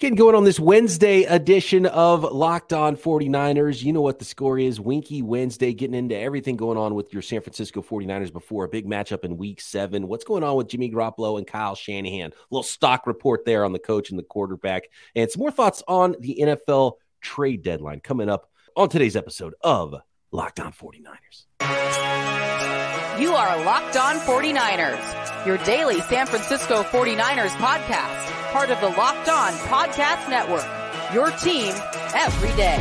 Getting going on this Wednesday edition of Locked On 49ers. You know what the score is. Winky Wednesday, getting into everything going on with your San Francisco 49ers before a big matchup in week seven. What's going on with Jimmy Garoppolo and Kyle Shanahan? A little stock report there on the coach and the quarterback. And some more thoughts on the NFL trade deadline coming up on today's episode of Locked On 49ers. You are Locked On 49ers, your daily San Francisco 49ers podcast part of the Locked On Podcast Network. Your team every day.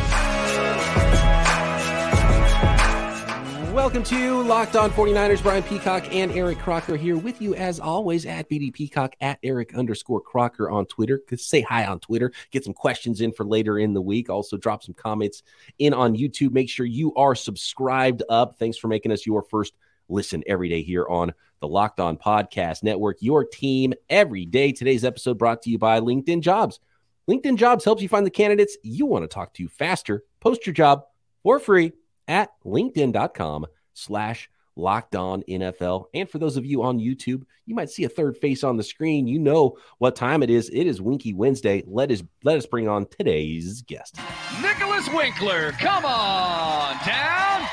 Welcome to Locked On 49ers. Brian Peacock and Eric Crocker here with you as always at BD Peacock at Eric underscore Crocker on Twitter. Say hi on Twitter. Get some questions in for later in the week. Also drop some comments in on YouTube. Make sure you are subscribed up. Thanks for making us your first listen every day here on the Locked On Podcast Network, your team every day. Today's episode brought to you by LinkedIn Jobs. LinkedIn Jobs helps you find the candidates you want to talk to faster. Post your job for free at linkedin.com slash locked on NFL. And for those of you on YouTube, you might see a third face on the screen. You know what time it is. It is Winky Wednesday. Let us let us bring on today's guest. Nicholas Winkler, come on down.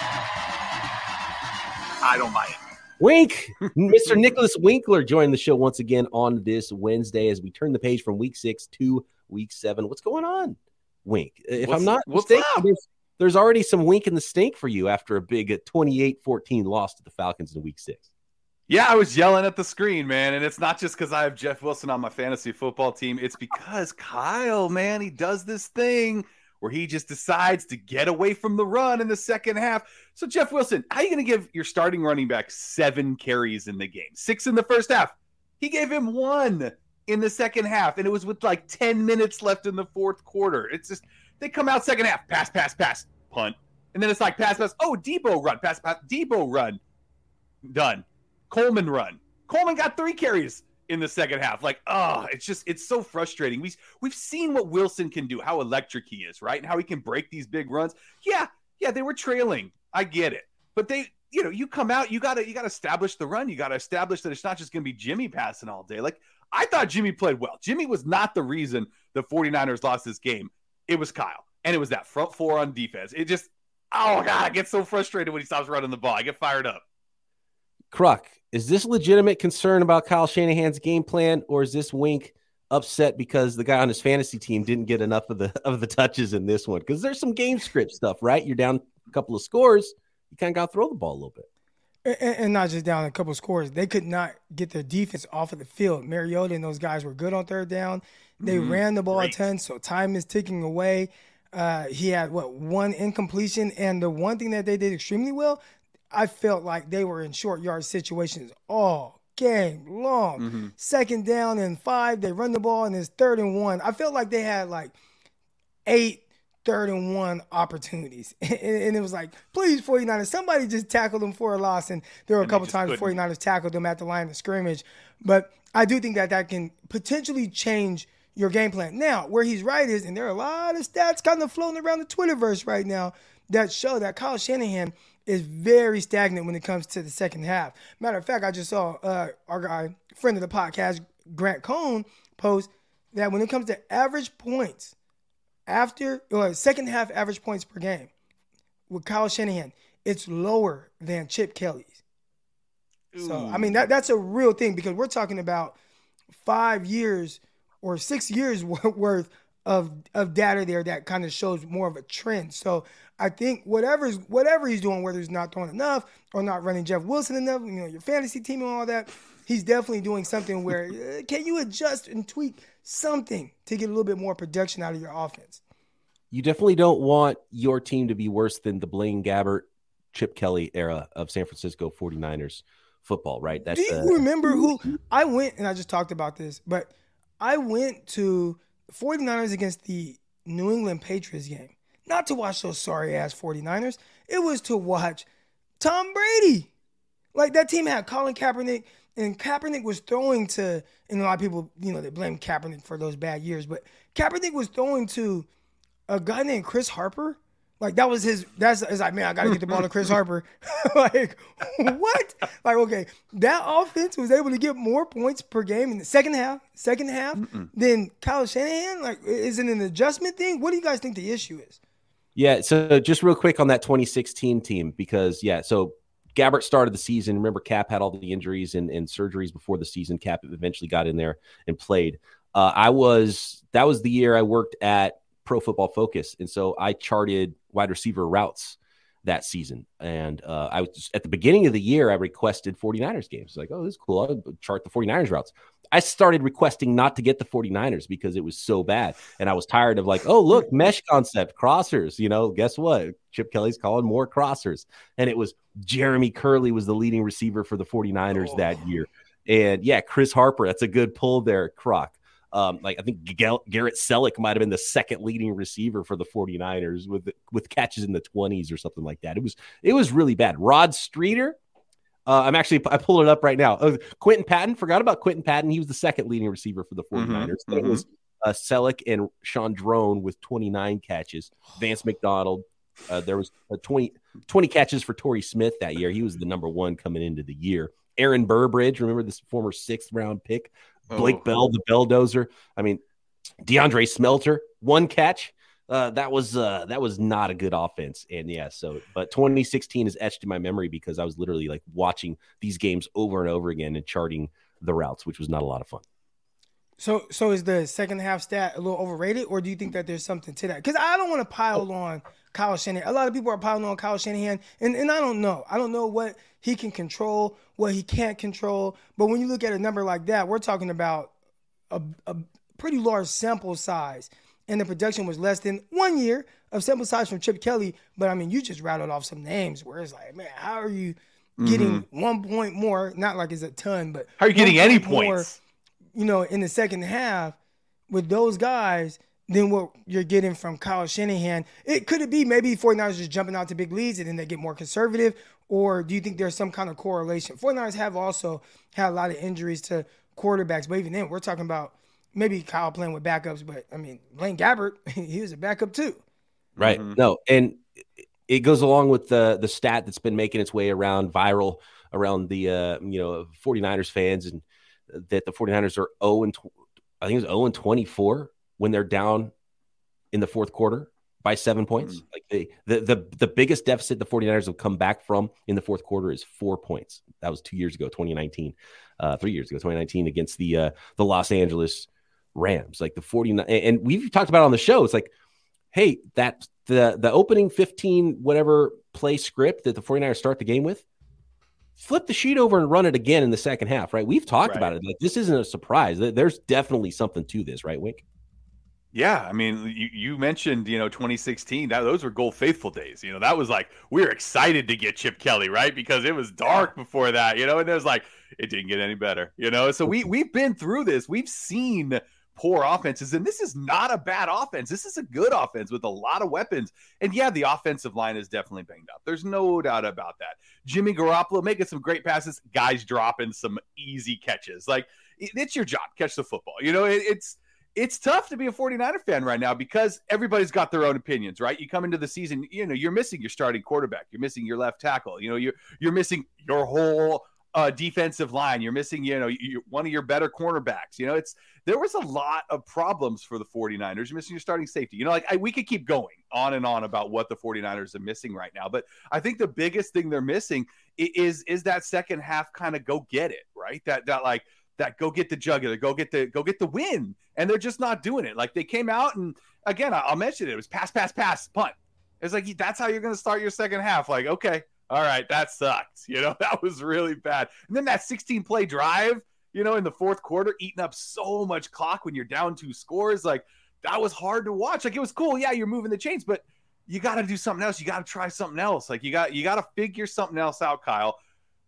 I don't buy it. Wink, Mr. Nicholas Winkler joined the show once again on this Wednesday as we turn the page from week six to week seven. What's going on, Wink? If what's, I'm not mistaken, there's, there's, already some wink in the stink for you after a big uh, 28 14 loss to the Falcons in week six. Yeah, I was yelling at the screen, man. And it's not just because I have Jeff Wilson on my fantasy football team. It's because Kyle, man, he does this thing where he just decides to get away from the run in the second half. So, Jeff Wilson, how are you going to give your starting running back seven carries in the game? Six in the first half. He gave him one in the second half, and it was with like 10 minutes left in the fourth quarter. It's just, they come out second half, pass, pass, pass, punt. And then it's like pass, pass. Oh, Deebo run, pass, pass, Deebo run. Done. Coleman run. Coleman got three carries in the second half. Like, oh, it's just it's so frustrating. We we've seen what Wilson can do, how electric he is, right? And how he can break these big runs. Yeah, yeah, they were trailing. I get it. But they, you know, you come out, you gotta you gotta establish the run. You gotta establish that it's not just gonna be Jimmy passing all day. Like I thought Jimmy played well. Jimmy was not the reason the 49ers lost this game. It was Kyle. And it was that front four on defense. It just oh god, I get so frustrated when he stops running the ball. I get fired up. Croc, is this legitimate concern about Kyle Shanahan's game plan, or is this Wink upset because the guy on his fantasy team didn't get enough of the of the touches in this one? Because there's some game script stuff, right? You're down a couple of scores, you kind of got to throw the ball a little bit. And, and, not just down a couple of scores, they could not get their defense off of the field. Mariota and those guys were good on third down. They mm-hmm. ran the ball Great. a ton, so time is ticking away. Uh, he had what one incompletion, and the one thing that they did extremely well, I felt like they were in short yard situations all game long. Mm-hmm. Second down and five, they run the ball and it's third and one. I felt like they had like eight third and one opportunities. and, and, it was like, please, 49ers, somebody just tackled them for a loss. And there were a and couple times couldn't. 49ers tackled them at the line of scrimmage. But I do think that that can potentially change your game plan. Now, where he's right is, and there are a lot of stats kind of floating around the Twitterverse right now that show that Kyle Shanahan – is very stagnant when it comes to the second half. Matter of fact, I just saw uh, our guy, friend of the podcast, Grant Cohn, post that when it comes to average points after or second half average points per game with Kyle Shanahan, it's lower than Chip Kelly's. So I mean that that's a real thing because we're talking about five years or six years worth of of data there that kind of shows more of a trend. So I think whatever's whatever he's doing, whether he's not throwing enough or not running Jeff Wilson enough, you know, your fantasy team and all that, he's definitely doing something where uh, can you adjust and tweak something to get a little bit more production out of your offense. You definitely don't want your team to be worse than the Blaine Gabbert, Chip Kelly era of San Francisco 49ers football, right? That's Do you remember who I went and I just talked about this, but I went to 49ers against the New England Patriots game not to watch those sorry ass 49ers. It was to watch Tom Brady. Like that team had Colin Kaepernick, and Kaepernick was throwing to, and a lot of people, you know, they blame Kaepernick for those bad years, but Kaepernick was throwing to a guy named Chris Harper. Like that was his. That's it's like man, I got to get the ball to Chris Harper. like what? Like okay, that offense was able to get more points per game in the second half, second half Mm-mm. than Kyle Shanahan. Like is it an adjustment thing? What do you guys think the issue is? Yeah. So just real quick on that 2016 team because yeah, so Gabbert started the season. Remember, Cap had all the injuries and, and surgeries before the season. Cap eventually got in there and played. Uh, I was that was the year I worked at Pro Football Focus, and so I charted wide receiver routes that season. And uh, I was at the beginning of the year, I requested 49ers games. Like, oh, this is cool. I'll chart the 49ers routes. I started requesting not to get the 49ers because it was so bad. And I was tired of like, oh, look, mesh concept, crossers. You know, guess what? Chip Kelly's calling more crossers. And it was Jeremy Kerley was the leading receiver for the 49ers oh. that year. And yeah, Chris Harper, that's a good pull there, Croc. Um, like I think Garrett Celek might have been the second leading receiver for the 49ers with with catches in the 20s or something like that. It was it was really bad. Rod Streater, uh, I'm actually I pulled it up right now. Uh, Quinton Patton, forgot about Quinton Patton. He was the second leading receiver for the 49ers. Mm-hmm, mm-hmm. It was uh, Celek and Draughn with 29 catches. Vance McDonald. Uh, there was 20, 20 catches for Torrey Smith that year. He was the number one coming into the year. Aaron Burbridge, remember this former sixth round pick Blake oh. Bell, the Belldozer. I mean, DeAndre Smelter, one catch. Uh, that was uh, that was not a good offense, and yeah. So, but 2016 is etched in my memory because I was literally like watching these games over and over again and charting the routes, which was not a lot of fun. So, so is the second half stat a little overrated, or do you think that there's something to that? Because I don't want to pile oh. on Kyle Shanahan. A lot of people are piling on Kyle Shanahan, and, and I don't know. I don't know what he can control, what he can't control. But when you look at a number like that, we're talking about a, a pretty large sample size. And the production was less than one year of sample size from Chip Kelly. But I mean, you just rattled off some names where it's like, man, how are you getting mm-hmm. one point more? Not like it's a ton, but how are you getting any points? More, you know, in the second half with those guys than what you're getting from Kyle Shanahan. It could it be maybe 49ers just jumping out to big leads and then they get more conservative? Or do you think there's some kind of correlation? 49ers have also had a lot of injuries to quarterbacks, but even then, we're talking about maybe Kyle playing with backups, but I mean, Blaine Gabbert, he was a backup too. Right. Mm-hmm. No, and it goes along with the the stat that's been making its way around viral around the uh, you know 49ers fans and that the 49ers are 0 and tw- I think it was 0 and 24 when they're down in the fourth quarter by seven points. Mm-hmm. Like they, the the the biggest deficit the 49ers have come back from in the fourth quarter is four points. That was two years ago, 2019, uh, three years ago, 2019, against the uh, the Los Angeles Rams. Like the 49, and we've talked about on the show. It's like, hey, that the the opening 15 whatever play script that the 49ers start the game with. Flip the sheet over and run it again in the second half, right? We've talked right. about it. Like this isn't a surprise. There's definitely something to this, right, Wink? Yeah, I mean, you, you mentioned you know 2016. That those were gold faithful days. You know, that was like we were excited to get Chip Kelly, right? Because it was dark before that. You know, and it was like it didn't get any better. You know, so we we've been through this. We've seen poor offenses, and this is not a bad offense. This is a good offense with a lot of weapons. And yeah, the offensive line is definitely banged up. There's no doubt about that. Jimmy Garoppolo making some great passes, guys dropping some easy catches. Like it's your job, catch the football. You know, it, it's it's tough to be a 49er fan right now because everybody's got their own opinions, right? You come into the season, you know, you're missing your starting quarterback, you're missing your left tackle, you know, you're you're missing your whole uh, defensive line, you're missing, you know, you, one of your better cornerbacks. You know, it's there was a lot of problems for the 49ers. You're missing your starting safety. You know, like I, we could keep going on and on about what the 49ers are missing right now, but I think the biggest thing they're missing is is that second half kind of go get it, right? That that like that go get the jugular, go get the go get the win, and they're just not doing it. Like they came out and again, I'll mention it. It was pass, pass, pass, punt. It's like that's how you're going to start your second half. Like okay, all right, that sucked. You know that was really bad. And then that 16 play drive, you know, in the fourth quarter, eating up so much clock when you're down two scores. Like that was hard to watch. Like it was cool, yeah, you're moving the chains, but you got to do something else. You got to try something else. Like you got you got to figure something else out, Kyle.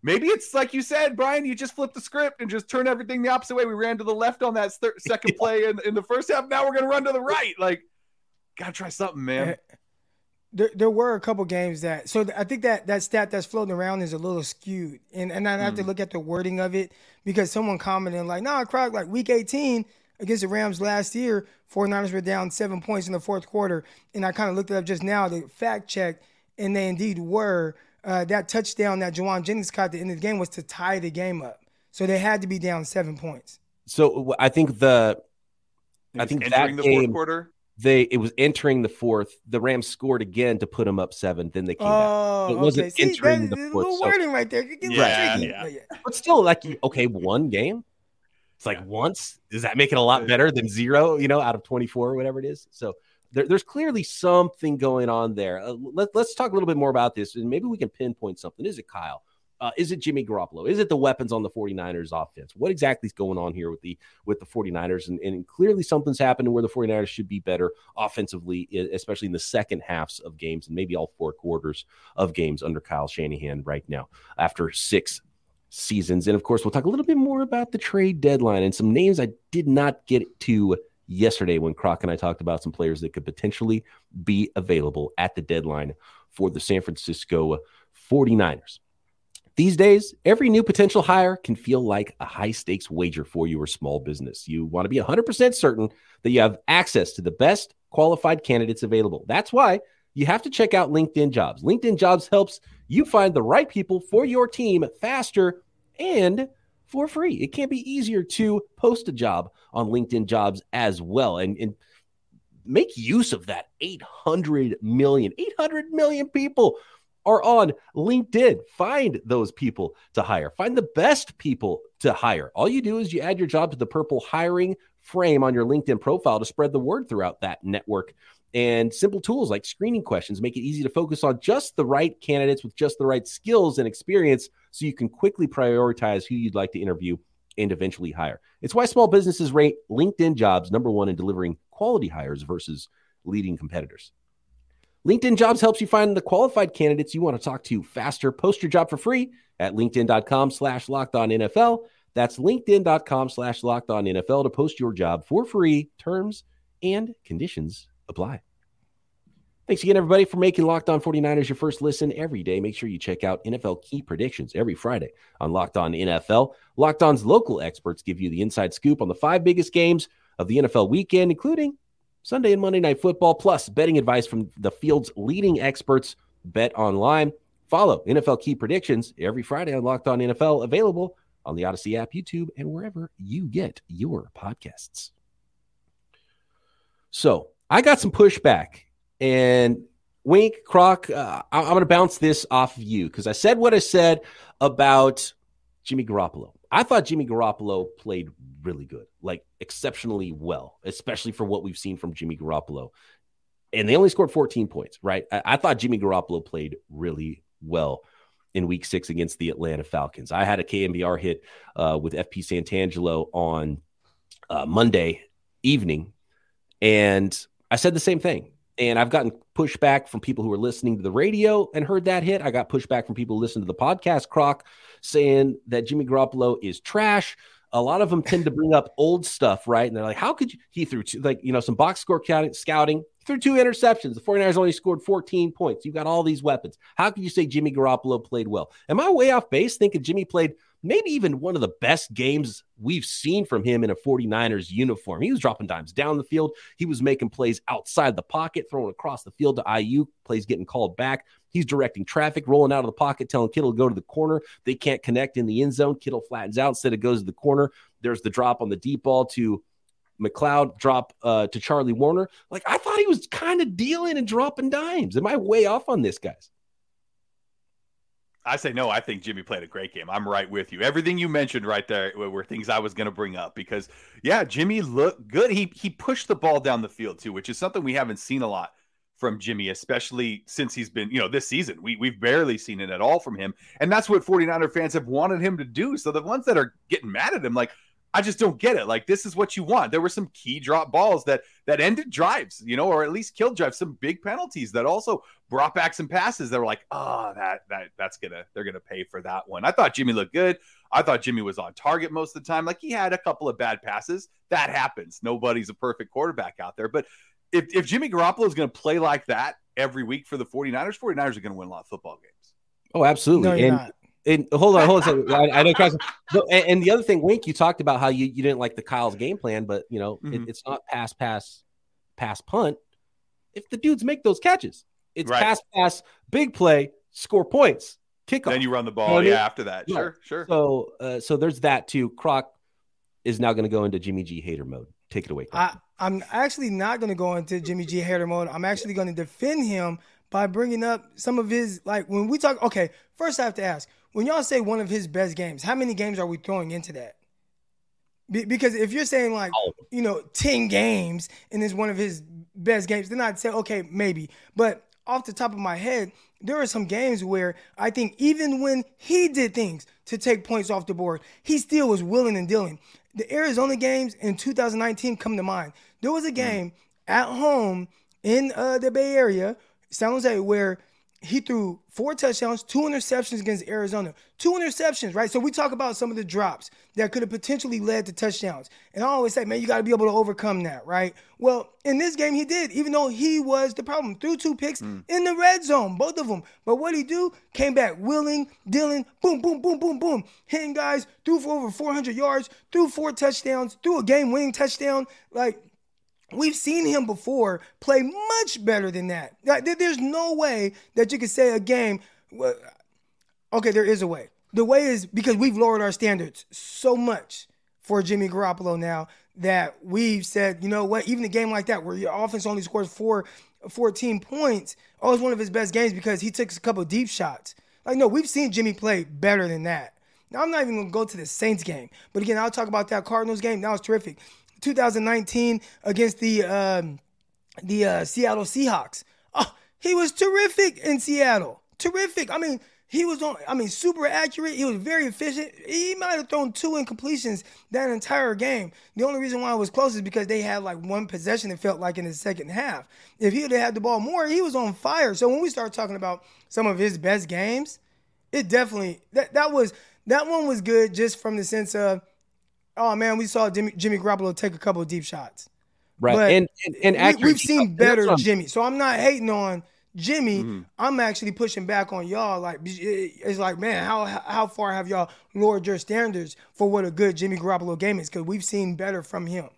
Maybe it's like you said, Brian. You just flip the script and just turn everything the opposite way. We ran to the left on that thir- second play in, in the first half. Now we're gonna run to the right. Like, gotta try something, man. Eh, there, there were a couple games that so I think that that stat that's floating around is a little skewed, and and I have mm. to look at the wording of it because someone commented like, "Nah, Croc, like week 18, against the Rams last year, 49ers were down seven points in the fourth quarter. And I kind of looked it up just now to fact check, and they indeed were. Uh, that touchdown that Jauan Jennings caught at the end of the game was to tie the game up. So they had to be down seven points. So I think the I think that the game, fourth quarter. They it was entering the fourth. The Rams scored again to put them up seven. Then they came oh, back. It wasn't okay. See, entering that, the a fourth. little so- wording right there. Yeah, yeah. But yeah. but still, like okay, one game. It's like once. Does that make it a lot better than zero? You know, out of twenty four or whatever it is. So there, there's clearly something going on there. Uh, let, let's talk a little bit more about this, and maybe we can pinpoint something. Is it Kyle? Uh, is it Jimmy Garoppolo? Is it the weapons on the 49ers offense? What exactly is going on here with the with the 49ers? And, and clearly something's happened where the 49ers should be better offensively, especially in the second halves of games and maybe all four quarters of games under Kyle Shanahan right now after six seasons. And of course, we'll talk a little bit more about the trade deadline and some names I did not get to yesterday when Croc and I talked about some players that could potentially be available at the deadline for the San Francisco 49ers. These days, every new potential hire can feel like a high stakes wager for your small business. You want to be 100% certain that you have access to the best qualified candidates available. That's why you have to check out LinkedIn Jobs. LinkedIn Jobs helps you find the right people for your team faster and for free. It can't be easier to post a job on LinkedIn Jobs as well. And, and make use of that 800 million, 800 million people are on LinkedIn. Find those people to hire. Find the best people to hire. All you do is you add your job to the purple hiring frame on your LinkedIn profile to spread the word throughout that network. And simple tools like screening questions make it easy to focus on just the right candidates with just the right skills and experience so you can quickly prioritize who you'd like to interview and eventually hire. It's why small businesses rate LinkedIn jobs number one in delivering quality hires versus leading competitors. LinkedIn Jobs helps you find the qualified candidates you want to talk to faster. Post your job for free at linkedin.com slash locked on NFL. That's linkedin.com slash locked on NFL to post your job for free. Terms and conditions apply. Thanks again, everybody, for making Locked On 49ers your first listen every day. Make sure you check out NFL key predictions every Friday on Locked On NFL. Locked On's local experts give you the inside scoop on the five biggest games of the NFL weekend, including Sunday and Monday Night Football, plus betting advice from the field's leading experts, Bet Online. Follow NFL key predictions every Friday on Locked On NFL, available on the Audacy app, YouTube, and wherever you get your podcasts. So I got some pushback, and Wink Croc, uh, I- I'm going to bounce this off of you because I said what I said about Jimmy Garoppolo. I thought Jimmy Garoppolo played really good, like exceptionally well, especially for what we've seen from Jimmy Garoppolo. And they only scored 14 points, right? I, I thought Jimmy Garoppolo played really well in week six against the Atlanta Falcons. I had a KNBR hit uh, with FP Santangelo on uh, Monday evening, and I said the same thing. And I've gotten pushback from people who were listening to the radio and heard that hit. I got pushback from people who listen to the podcast, Croc, saying that Jimmy Garoppolo is trash. A lot of them tend to bring up old stuff, right? And they're like, how could you? He threw two, like, you know, some box score scouting, threw two interceptions. The 49ers only scored 14 points. You've got all these weapons. How could you say Jimmy Garoppolo played well? Am I way off base thinking Jimmy played maybe even one of the best games we've seen from him in a 49ers uniform? He was dropping dimes down the field. He was making plays outside the pocket, throwing across the field to Aiyuk, plays getting called back. He's directing traffic, rolling out of the pocket, telling Kittle to go to the corner. They can't connect in the end zone. Kittle flattens out instead it goes to the corner. There's the drop on the deep ball to McCloud, drop uh, to Charlie Woerner. Like I thought he was kind of dealing and dropping dimes. Am I way off on this, guys? I say no. I think Jimmy played a great game. I'm right with you. Everything you mentioned right there were, things I was going to bring up because, yeah, Jimmy looked good. He he pushed the ball down the field too, which is something we haven't seen a lot from Jimmy, especially since he's been, you know, this season. We we've barely seen it at all from him, and that's what 49er fans have wanted him to do. So the ones that are getting mad at him, like, I just don't get it. Like this is what you want. There were some key drop balls that that ended drives, you know, or at least killed drives. Some big penalties that also brought back some passes that were like, oh, that that that's gonna they're gonna pay for that one. I thought Jimmy looked good. I thought Jimmy was on target most of the time. Like he had a couple of bad passes. That happens. Nobody's a perfect quarterback out there. But if, if Jimmy Garoppolo is going to play like that every week for the 49ers, 49ers are going to win a lot of football games. Oh, absolutely. No, you're and not. And hold on, hold on. I, I know, but, and, and, the other thing, Wink, you talked about how you, you didn't like the Kyle's game plan, but you know mm-hmm. it, it's not pass, pass, pass, punt. If the dudes make those catches, it's right. pass, pass, big play, score points, kickoff. Then you run the ball, you know yeah. After that, yeah. sure, sure. So, uh, so there's that too. Croc is now going to go into Jimmy G hater mode. Take it away. I, I'm actually not going to go into Jimmy G hater mode. I'm actually going to defend him by bringing up some of his like when we talk. Okay, first I have to ask when y'all say one of his best games, how many games are we throwing into that? Be- because if you're saying like oh. you know ten games and it's one of his best games, then I'd say okay maybe. But off the top of my head, there are some games where I think even when he did things to take points off the board, he still was willing and dealing. The Arizona games in 2019 come to mind. There was a mm. game mm. at home in uh, the Bay Area San Jose, where he threw four touchdowns, two interceptions against Arizona. Two interceptions, right? So we talk about some of the drops that could have potentially led to touchdowns. And I always say, man, you got to be able to overcome that, right? Well, in this game, he did, even though he was the problem. Threw two picks mm. in the red zone, both of them. But what he do? Came back willing, dealing, boom, boom, boom, boom, boom. Hitting guys, threw for over 400 yards, threw four touchdowns, threw a game winning touchdown. Like, We've seen him before play much better than that. There's no way that you could say a game. Okay, there is a way. The way is because we've lowered our standards so much for Jimmy Garoppolo now that we've said, you know what, even a game like that where your offense only scores four, 14 points, oh, it's one of his best games because he took a couple deep shots. Like, no, we've seen Jimmy play better than that. Now, I'm not even going to go to the Saints game, but again, I'll talk about that Cardinals game. That was terrific. 2019 against the um, the uh, Seattle Seahawks. Oh, he was terrific in Seattle. Terrific. I mean, he was on. I mean, super accurate. He was very efficient. He might have thrown two incompletions that entire game. The only reason why it was close is because they had like one possession. It felt like in the second half. If he had had the ball more, he was on fire. So when we start talking about some of his best games, it definitely that that was that one was good just from the sense of oh man, we saw Jimmy, Jimmy Garoppolo take a couple of deep shots. Right. But and and, and we, have seen better Jimmy. So I'm not hating on Jimmy. Mm-hmm. I'm actually pushing back on y'all. Like it's like, man, how how far have y'all lowered your standards for what a good Jimmy Garoppolo game is? Because we've seen better from him.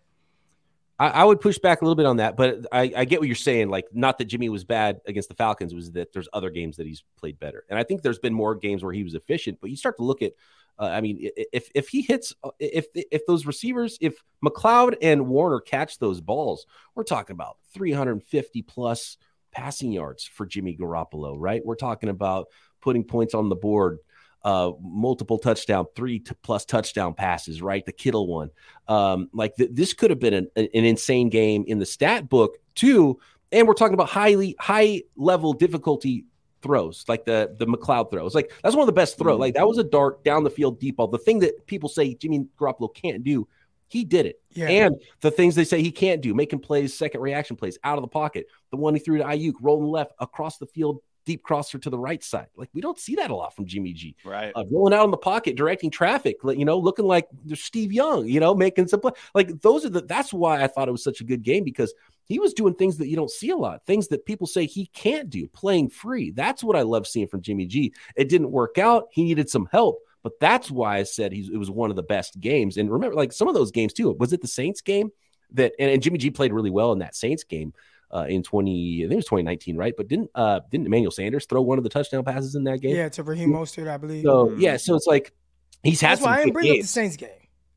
I, I, would push back a little bit on that, but I, I get what you're saying. Like, not that Jimmy was bad against the Falcons, was that there's other games that he's played better, and I think there's been more games where he was efficient. But you start to look at uh, I mean, if if he hits, uh, if if those receivers, if McCloud and Woerner catch those balls, we're talking about 350 plus passing yards for Jimmy Garoppolo, right? We're talking about putting points on the board, uh, multiple touchdown, three to plus touchdown passes, right? The Kittle one, um, like th- this could have been an, an insane game in the stat book too. And we're talking about highly high level difficulty throws, like the the McCloud throws. Like that's one of the best throws. Mm-hmm. Like that was a dart down the field deep ball. The thing that people say Jimmy Garoppolo can't do, he did it. Yeah. And the things they say he can't do, making plays, second reaction plays out of the pocket. The one he threw to Aiyuk, rolling left across the field, deep crosser to the right side. Like we don't see that a lot from Jimmy G. Right. Uh, rolling out in the pocket, directing traffic, you know, looking like there's Steve Young, you know, making some play. Like those are the that's why I thought it was such a good game because he was doing things that you don't see a lot, things that people say he can't do, playing free. That's what I love seeing from Jimmy G. It didn't work out. He needed some help. But that's why I said he's, it was one of the best games. And remember, like some of those games too. Was it the Saints game that and, and Jimmy G played really well in that Saints game uh, in twenty? I think it was twenty nineteen, right? But didn't uh, didn't Emmanuel Sanders throw one of the touchdown passes in that game? Yeah, to Raheem Mostert, I believe. So yeah, so it's like he's had. That's why I didn't bring games. up the Saints game.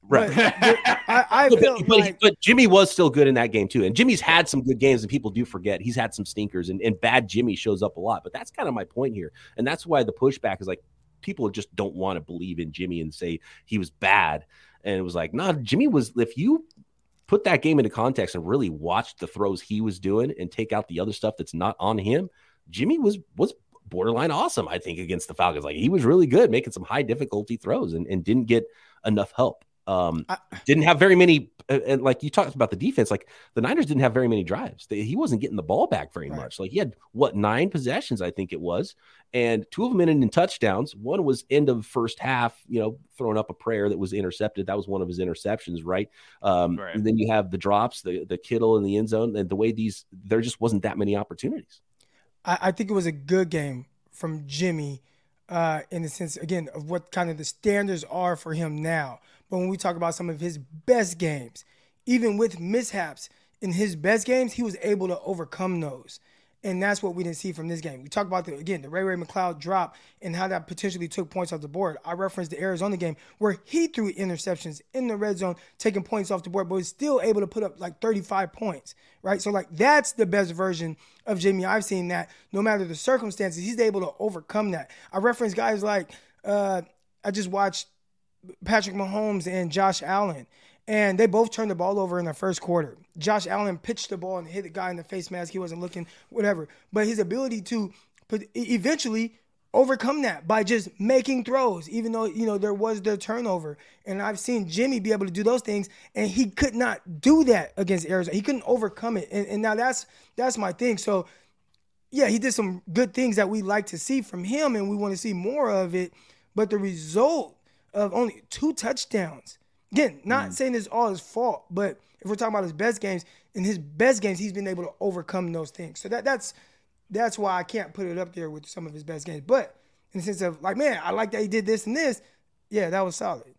Right. I, I but, but, like... but, Jimmy was still good in that game too. And Jimmy's had some good games, and people do forget he's had some stinkers, and, and bad Jimmy shows up a lot. But that's kind of my point here. And that's why the pushback is like people just don't want to believe in Jimmy and say he was bad. And it was like, nah, Jimmy was if you put that game into context and really watch the throws he was doing and take out the other stuff that's not on him, Jimmy was was borderline awesome, I think, against the Falcons. Like he was really good, making some high difficulty throws and, and didn't get enough help. Um, I, didn't have very many, uh, and like you talked about the defense, like the Niners didn't have very many drives. They, he wasn't getting the ball back very right. much. Like he had what nine possessions, I think it was, and two of them ended in touchdowns. One was end of first half, you know, throwing up a prayer that was intercepted. That was one of his interceptions, right? Um, right. And then you have the drops, the the Kittle in the end zone, and the way these there just wasn't that many opportunities. I, I think it was a good game from Jimmy uh, in the sense, again, of what kind of the standards are for him now. But when we talk about some of his best games, even with mishaps in his best games, he was able to overcome those. And that's what we didn't see from this game. We talked about the again the Ray Ray McCloud drop and how that potentially took points off the board. I referenced the Arizona game where he threw interceptions in the red zone, taking points off the board, but was still able to put up like 35 points, right? So like that's the best version of Jimmy I've seen. That no matter the circumstances, he's able to overcome that. I reference guys like uh, I just watched Patrick Mahomes and Josh Allen and they both turned the ball over in the first quarter. Josh Allen pitched the ball and hit the guy in the face mask. He wasn't looking, whatever. But his ability to eventually overcome that by just making throws, even though you know there was the turnover. And I've seen Jimmy be able to do those things, and he could not do that against Arizona. He couldn't overcome it. And, and now that's that's my thing. So yeah, he did some good things that we like to see from him, and we want to see more of it. But the result of only two touchdowns Again, not mm. saying it's all his fault, but if we're talking about his best games, in his best games, he's been able to overcome those things. So that that's that's why I can't put it up there with some of his best games. But in the sense of like, man, I like that he did this and this. Yeah, that was solid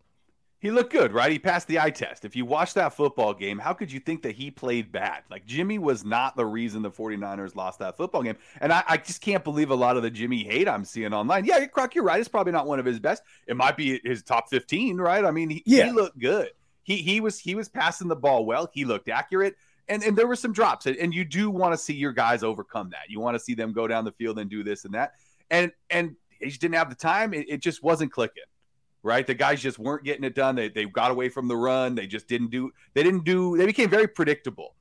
he looked good, right? He passed the eye test. If you watch that football game, how could you think that he played bad? Like Jimmy was not the reason the 49ers lost that football game. And I, I just can't believe a lot of the Jimmy hate I'm seeing online. Yeah, Croc, you're right. It's probably not one of his best. It might be his top 15, right? I mean, he, yeah. he looked good. He he was he was passing the ball well. He looked accurate. And and there were some drops. And you do want to see your guys overcome that. You want to see them go down the field and do this and that. And and he just didn't have the time. It, it just wasn't clicking right? The guys just weren't getting it done. They, they got away from the run. They just didn't do, they didn't do, they became very predictable.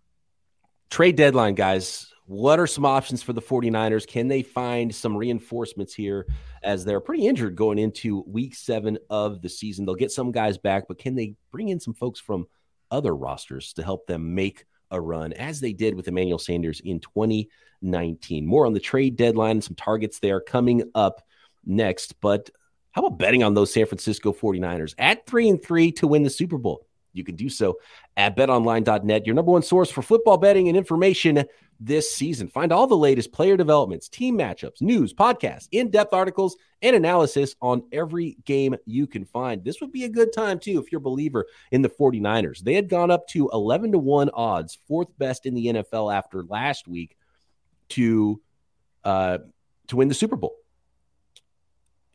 Trade deadline, guys. What are some options for the 49ers? Can they find some reinforcements here as they're pretty injured going into week seven of the season? They'll get some guys back, but can they bring in some folks from other rosters to help them make a run as they did with Emmanuel Sanders in 2019? More on the trade deadline, and some targets there coming up next. But how about betting on those San Francisco 49ers at 3 and 3 to win the Super Bowl? You can do so at betonline.net, your number one source for football betting and information this season. Find all the latest player developments, team matchups, news, podcasts, in depth articles, and analysis on every game you can find. This would be a good time, too, if you're a believer in the 49ers. They had gone up to 11 to 1 odds, fourth best in the NFL after last week to, uh, to win the Super Bowl.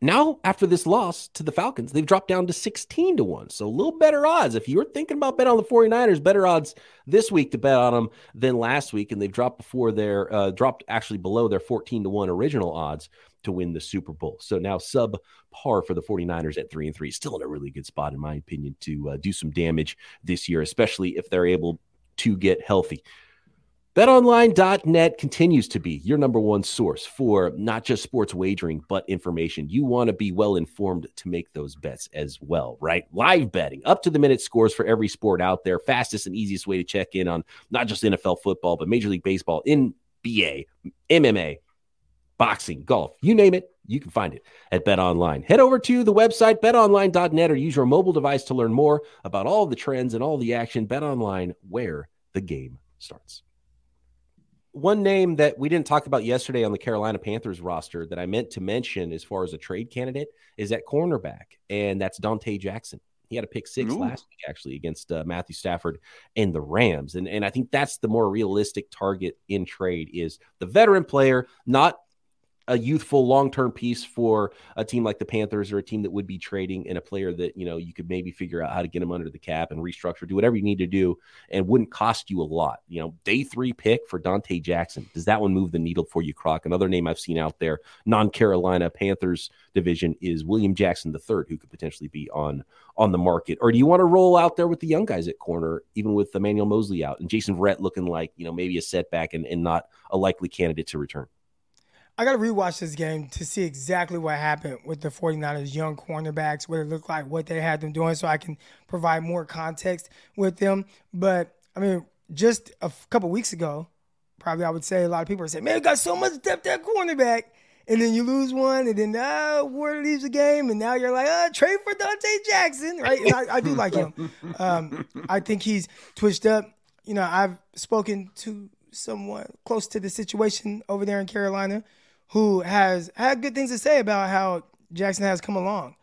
Now, after this loss to the Falcons, they've dropped down to 16 to 1. So a little better odds. If you were thinking about betting on the 49ers, better odds this week to bet on them than last week. And they've dropped before their uh, dropped actually below their 14 to 1 original odds to win the Super Bowl. So now sub par for the 49ers at 3 and 3. Still in a really good spot, in my opinion, to uh, do some damage this year, especially if they're able to get healthy. BetOnline.net continues to be your number one source for not just sports wagering, but information. You want to be well informed to make those bets as well, right? Live betting, up to the minute scores for every sport out there. Fastest and easiest way to check in on not just NFL football, but Major League Baseball, NBA, MMA, boxing, golf, you name it. You can find it at BetOnline. Head over to the website betonline.net or use your mobile device to learn more about all the trends and all the action. BetOnline, where the game starts one name that we didn't talk about yesterday on the Carolina Panthers roster that I meant to mention as far as a trade candidate is at cornerback, and that's Donte Jackson. He had a pick six Ooh. last week, actually, against uh, Matthew Stafford and the Rams, and and I think that's the more realistic target in trade is the veteran player, not a youthful long-term piece for a team like the Panthers or a team that would be trading and a player that you know you could maybe figure out how to get him under the cap and restructure, do whatever you need to do, and wouldn't cost you a lot. You know, day three pick for Donte Jackson. Does that one move the needle for you, Croc? Another name I've seen out there, non-Carolina Panthers division is William Jackson III, who could potentially be on on the market. Or do you want to roll out there with the young guys at corner, even with Emmanuel Moseley out and Jason Verrett looking like you know maybe a setback and, and not a likely candidate to return? I got to rewatch this game to see exactly what happened with the 49ers young cornerbacks, what it looked like, what they had them doing, so I can provide more context with them. But I mean, just a couple weeks ago, probably I would say a lot of people are saying, man, we got so much depth at cornerback. And then you lose one, and then uh, Ward leaves the game, and now you're like, uh, trade for Donte Jackson, right? And I, I do like him. Um, I think he's twitched up. You know, I've spoken to someone close to the situation over there in Carolina who has had good things to say about how Jackson has come along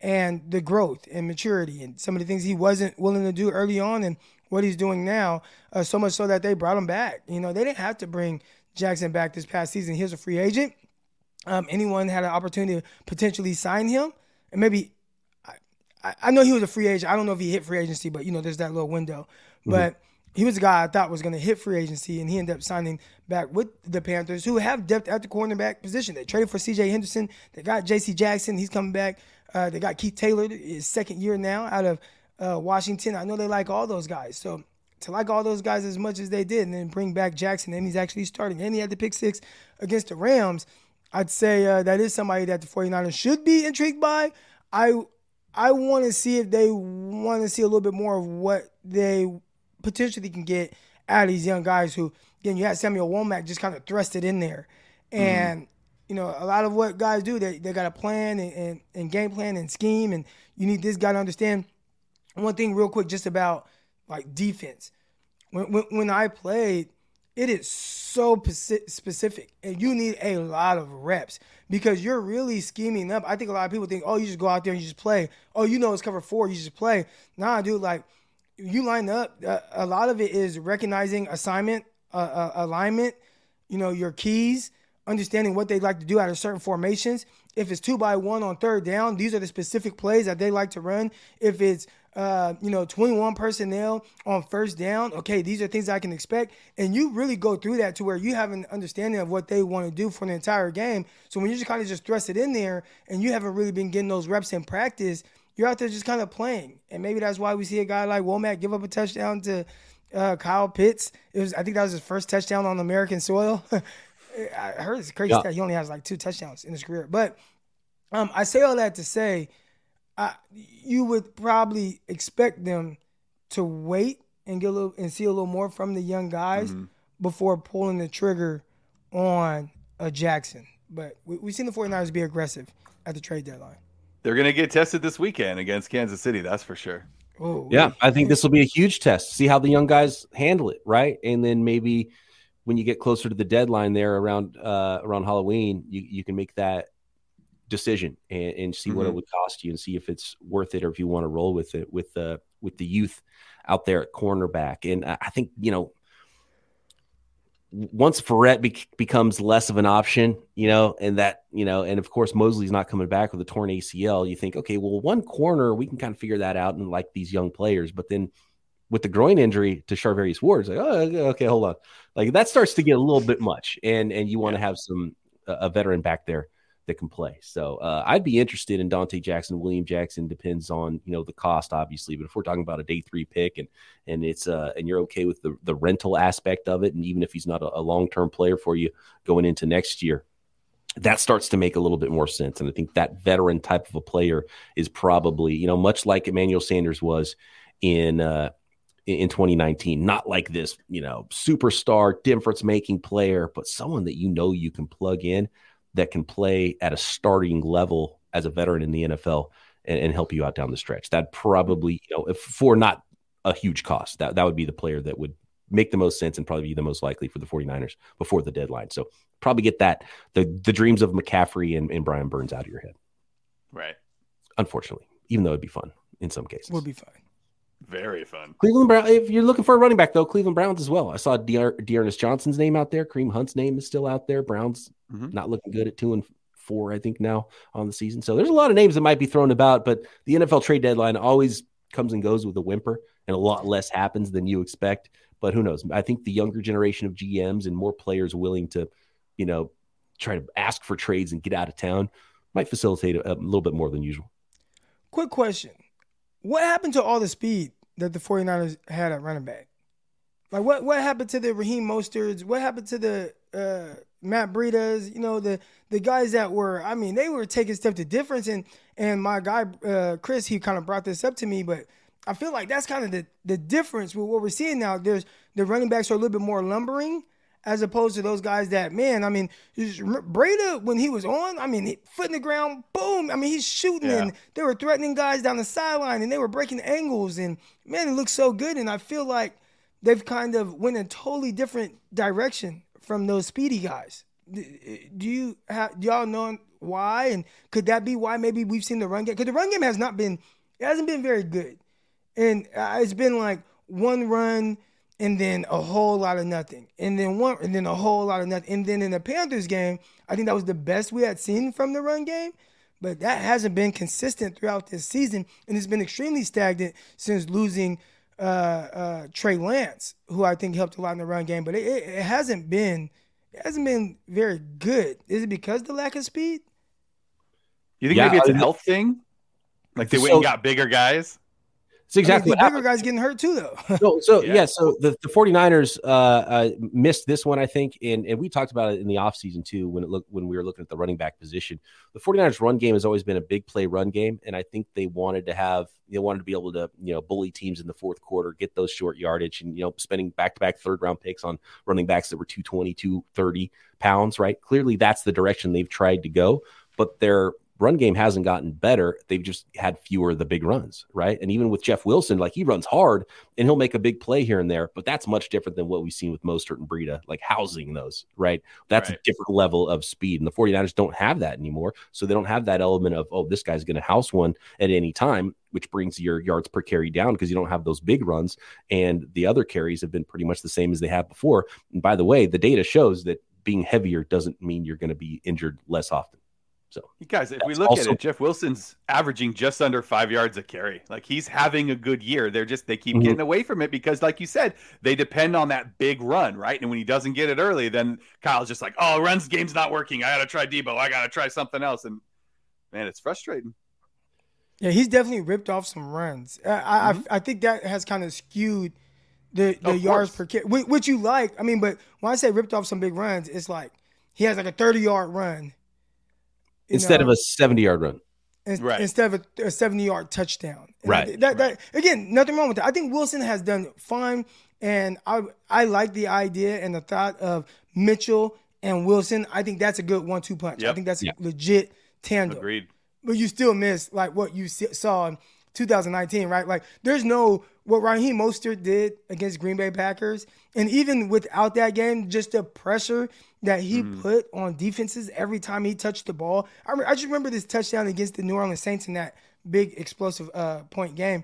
and the growth and maturity and some of the things he wasn't willing to do early on and what he's doing now, uh, so much so that they brought him back. You know, they didn't have to bring Jackson back this past season. He was a free agent. Um, anyone had an opportunity to potentially sign him, and maybe I, I, know he was a free agent. I don't know if he hit free agency, but you know, there's that little window. Mm-hmm. But he was a guy I thought was going to hit free agency, and he ended up signing back with the Panthers, who have depth at the cornerback position. They traded for C.J. Henderson. They got J.C. Jackson. He's coming back. Uh, they got Keith Taylor, his second year now out of uh, Washington. I know they like all those guys. So to like all those guys as much as they did and then bring back Jackson and he's actually starting and he had the pick six against the Rams, I'd say uh, that is somebody that the 49ers should be intrigued by. I I want to see if they want to see a little bit more of what they potentially can get out of these young guys who, again, you had Samuel Womack just kind of thrust it in there. Mm-hmm. And, mm. you know, a lot of what guys do, they, they got a plan and, and, and game plan and scheme, and you need this guy to understand – one thing real quick just about like defense. When, when, when I played, it is so specific and you need a lot of reps because you're really scheming up. I think a lot of people think, oh, you just go out there and you just play. Oh, you know it's cover four, you just play. Nah, dude, like you line up. Uh, a lot of it is recognizing assignment, uh, uh, alignment, you know, your keys, understanding what they like to do out of certain formations. If it's two by one on third down, these are the specific plays that they like to run. If it's uh, you know, 21 personnel on first down. Okay, these are things I can expect. And you really go through that to where you have an understanding of what they want to do for the entire game. So when you just kind of just thrust it in there and you haven't really been getting those reps in practice, you're out there just kind of playing. And maybe that's why we see a guy like Womack give up a touchdown to uh, Kyle Pitts. It was I think that was his first touchdown on American soil. I heard it's crazy yeah. that he only has like two touchdowns in his career. But um, I say all that to say I, you would probably expect them to wait and get a little and see a little more from the young guys mm-hmm. before pulling the trigger on a Jackson. But we, we've seen the 49ers be aggressive at the trade deadline. They're going to get tested this weekend against Kansas City, that's for sure. Oh, yeah, I think this will be a huge test. See how the young guys handle it, right? And then maybe when you get closer to the deadline there around uh, around Halloween, you, you can make that decision and, and see mm-hmm. what it mm-hmm. would cost you and see if it's worth it or if you want to roll with it with the with the youth out there at cornerback. And I think you know once Verrett be- becomes less of an option, you know, and that, you know, and of course Moseley's not coming back with a torn ACL, you think, okay, well, one corner, we can kind of figure that out and like these young players. But then with the groin injury to Charvarius Ward, it's like, oh, okay, hold on. Like that starts to get a little bit much. And and you want to have some a veteran back there that can play. So uh, I'd be interested in Donte Jackson, William Jackson. Depends on you know the cost, obviously. But if we're talking about a day three pick and and it's uh and you're okay with the the rental aspect of it, and even if he's not a, a long term player for you going into next year, that starts to make a little bit more sense. And I think that veteran type of a player is probably you know much like Emmanuel Sanders was in. uh in 2019 not like this you know superstar difference making player but someone that you know you can plug in that can play at a starting level as a veteran in the NFL and, and help you out down the stretch. That probably, you know, if for not a huge cost, that, that would be the player that would make the most sense and probably be the most likely for the 49ers before the deadline. So probably get that the the dreams of McCaffrey and, and Brian Burns out of your head. Right. Unfortunately, even though it'd be fun in some cases. Would be fun. Very fun. Cleveland Brown. If you're looking for a running back, though, Cleveland Browns as well. I saw D'Ernest Johnson's name out there. Kareem Hunt's name is still out there. Browns mm-hmm. not looking good at two and four, I think now on the season. So there's a lot of names that might be thrown about, but the NFL trade deadline always comes and goes with a whimper, and a lot less happens than you expect. But who knows? I think the younger generation of GMs and more players willing to, you know, try to ask for trades and get out of town might facilitate a, a little bit more than usual. Quick question what happened to all the speed that the 49ers had at running back? Like what what happened to the Raheem Mosterts? What happened to the uh, Matt Breidas? You know the the guys that were I mean they were taking steps to difference and and my guy uh, Chris he kind of brought this up to me, but I feel like that's kind of the the difference with what we're seeing now. There's the running backs are a little bit more lumbering as opposed to those guys that man. I mean, Breida when he was on, I mean, foot in the ground, boom. I mean, he's shooting, yeah. and they were threatening guys down the sideline, and they were breaking angles, and man, it looks so good. And I feel like they've kind of went a totally different direction from those speedy guys. Do you have do y'all know why? And could that be why maybe we've seen the run game? Because the run game has not been, it hasn't been very good. And uh, it's been like one run and then a whole lot of nothing. And then one, and then a whole lot of nothing. And then in the Panthers game, I think that was the best we had seen from the run game. But that hasn't been consistent throughout this season. And it's been extremely stagnant since losing uh, uh, Trey Lance, who I think helped a lot in the run game. But it, it, it hasn't been it hasn't been very good. Is it because the lack of speed? You think yeah, maybe it's a health thing? Like they so, went and got bigger guys? It's exactly I mean, bigger guys getting hurt too, though. so, so yeah. yeah. so the, the 49ers uh, uh, missed this one, I think, and, and we talked about it in the offseason too when it looked when we were looking at the running back position. The 49ers run game has always been a big play run game, and I think they wanted to have they wanted to be able to you know bully teams in the fourth quarter, get those short yardage, and you know spending back to back third round picks on running backs that were 220, 230 pounds. Right, clearly that's the direction they've tried to go, but they're run game hasn't gotten better. They've just had fewer of the big runs, right? And even with Jeff Wilson, like he runs hard and he'll make a big play here and there, but that's much different than what we've seen with Mostert and Breida, like housing those, right? That's right. a different level of speed. And the 49ers don't have that anymore. So they don't have that element of, oh, this guy's going to house one at any time, which brings your yards per carry down because you don't have those big runs. And the other carries have been pretty much the same as they have before. And by the way, the data shows that being heavier doesn't mean you're going to be injured less often. So, you guys, if we look also- at it, Jeff Wilson's averaging just under five yards a carry. Like he's having a good year. They're just they keep mm-hmm. getting away from it because, like you said, they depend on that big run, right? And when he doesn't get it early, then Kyle's just like, "Oh, runs game's not working. I got to try Deebo. I got to try something else." And man, it's frustrating. Yeah, he's definitely ripped off some runs. I mm-hmm. I, I, think that has kind of skewed the the yards per carry, which you like. I mean, but when I say ripped off some big runs, it's like he has like a thirty yard run instead know, of a 70 yard run. right. Instead of a, a 70 yard touchdown. And right. That, that, again, nothing wrong with that. I think Wilson has done fine. And I I like the idea and the thought of Mitchell and Wilson. I think that's a good one two punch. Yep. I think that's yep. a legit tandem. Agreed. But you still miss like what you saw in 2019, right? Like there's no what Raheem Mostert did against Green Bay Packers. And even without that game, just the pressure that he mm. put on defenses every time he touched the ball. I, re- I, just remember this touchdown against the New Orleans Saints in that big explosive uh, point game.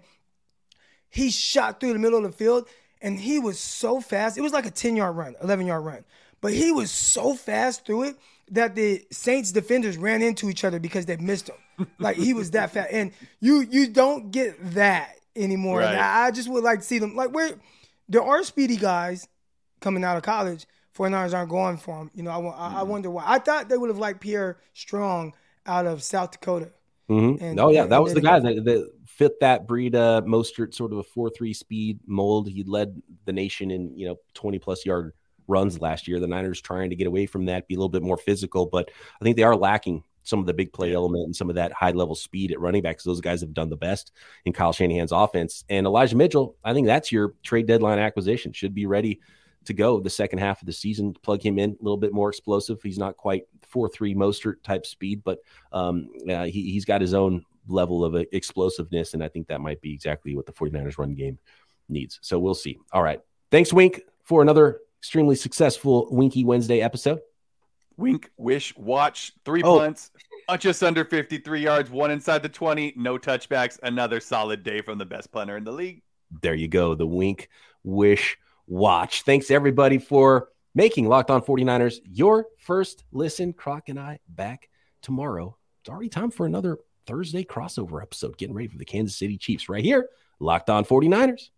He shot through the middle of the field and he was so fast. It was like a 10 yard run, 11 yard run. But he was so fast through it that the Saints defenders ran into each other because they missed him. like he was that fast. And you you don't get that anymore. Right. I, I just would like to see them like where there are speedy guys coming out of college 49ers aren't going for him. You know, I, mm-hmm. I wonder why. I thought they would have liked Pierre Strong out of South Dakota. Mm-hmm. And, oh yeah, that was the guy that, that, fit that Breida Mostert sort of a four three speed mold. He led the nation in you know twenty plus yard runs last year. The Niners trying to get away from that, be a little bit more physical, but I think they are lacking some of the big play element and some of that high level speed at running backs. Those guys have done the best in Kyle Shanahan's offense. And Elijah Mitchell, I think that's your trade deadline acquisition. Should be ready to go the second half of the season. Plug him in a little bit more explosive. He's not quite four three Mostert type speed, but um, uh, he, he's got his own level of uh, explosiveness, and I think that might be exactly what the 49ers run game needs. So we'll see. All right. Thanks, Wink, for another extremely successful Winky Wednesday episode. Wink, wish, watch, three oh. punts, just under 53 yards, one inside the 20, no touchbacks. Another solid day from the best punter in the league. There you go. The wink, wish, watch. Thanks everybody for making Locked On 49ers your first listen. Croc and I back tomorrow. It's already time for another Thursday crossover episode. Getting ready for the Kansas City Chiefs right here. Locked On 49ers.